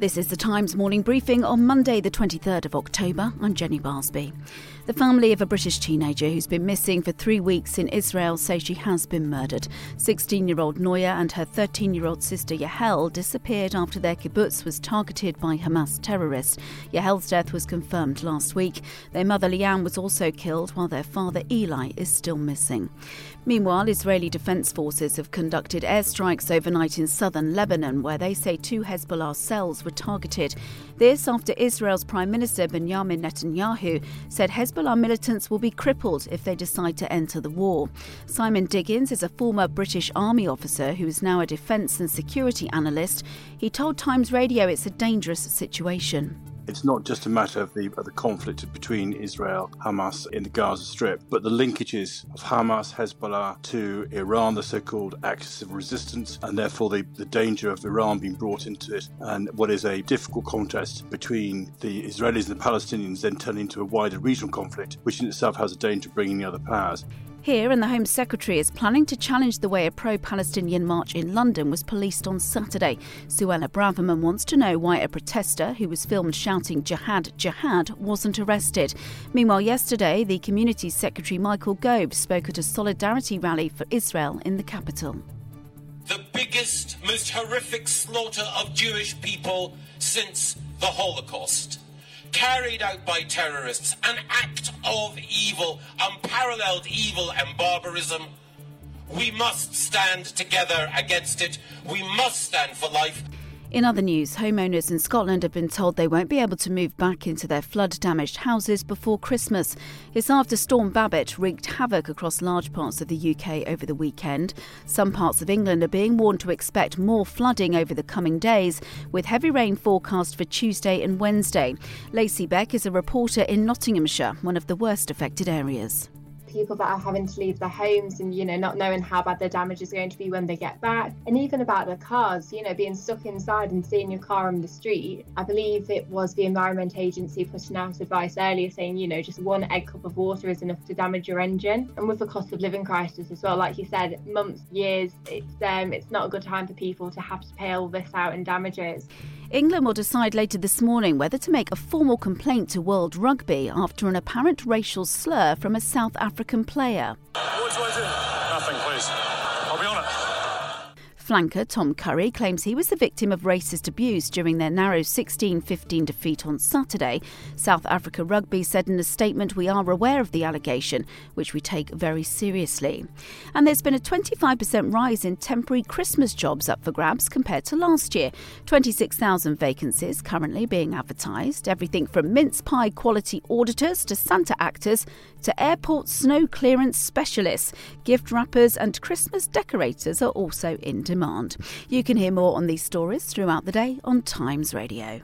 This is the Times morning briefing on Monday, the 23rd of October. I'm Jenny Barsby. The family of a British teenager who's been missing for three weeks in Israel say she has been murdered. 16 year old Noya and her 13 year old sister Yahel disappeared after their kibbutz was targeted by Hamas terrorists. Yahel's death was confirmed last week. Their mother Lian was also killed, while their father Eli is still missing. Meanwhile, Israeli defense forces have conducted airstrikes overnight in southern Lebanon, where they say two Hezbollah cells were targeted. This after Israel's Prime Minister Benjamin Netanyahu said Hezbollah militants will be crippled if they decide to enter the war. Simon Diggins is a former British Army officer who is now a defense and security analyst. He told Times Radio it's a dangerous situation. It's not just a matter of the, of the conflict between Israel, Hamas in the Gaza Strip, but the linkages of Hamas, Hezbollah to Iran, the so called axis of resistance, and therefore the, the danger of Iran being brought into it, and what is a difficult contest between the Israelis and the Palestinians then turning into a wider regional conflict, which in itself has a danger of bringing the other powers. Here, and the Home Secretary is planning to challenge the way a pro Palestinian march in London was policed on Saturday. Suella Braverman wants to know why a protester who was filmed shouting Jihad, Jihad wasn't arrested. Meanwhile, yesterday, the Community Secretary Michael Gove spoke at a solidarity rally for Israel in the capital. The biggest, most horrific slaughter of Jewish people since the Holocaust carried out by terrorists, an act of evil, unparalleled evil and barbarism. We must stand together against it. We must stand for life. In other news, homeowners in Scotland have been told they won't be able to move back into their flood damaged houses before Christmas. It's after Storm Babet wreaked havoc across large parts of the UK over the weekend. Some parts of England are being warned to expect more flooding over the coming days, with heavy rain forecast for Tuesday and Wednesday. Lacey Beck is a reporter in Nottinghamshire, one of the worst affected areas people that are having to leave their homes and you know not knowing how bad their damage is going to be when they get back. And even about their cars you know being stuck inside and seeing your car on the street i believe it was the environment agency putting out advice earlier saying you know just one egg cup of water is enough to damage your engine. And with the cost of living crisis as well like you said months years it's um it's not a good time for people to have to pay all this out in damages. England will decide later this morning whether to make a formal complaint to World Rugby after an apparent racial slur from a South African player. I do? Nothing, please. I'll be on it. Flanker Tom Curry claims he was the victim of racist abuse during their narrow 16 15 defeat on Saturday. South Africa Rugby said in a statement, We are aware of the allegation, which we take very seriously. And there's been a 25% rise in temporary Christmas jobs up for grabs compared to last year. 26,000 vacancies currently being advertised, everything from mince pie quality auditors to Santa actors to airport snow clearance specialists. Gift wrappers and Christmas decorators are also in demand demand. You can hear more on these stories throughout the day on Times Radio.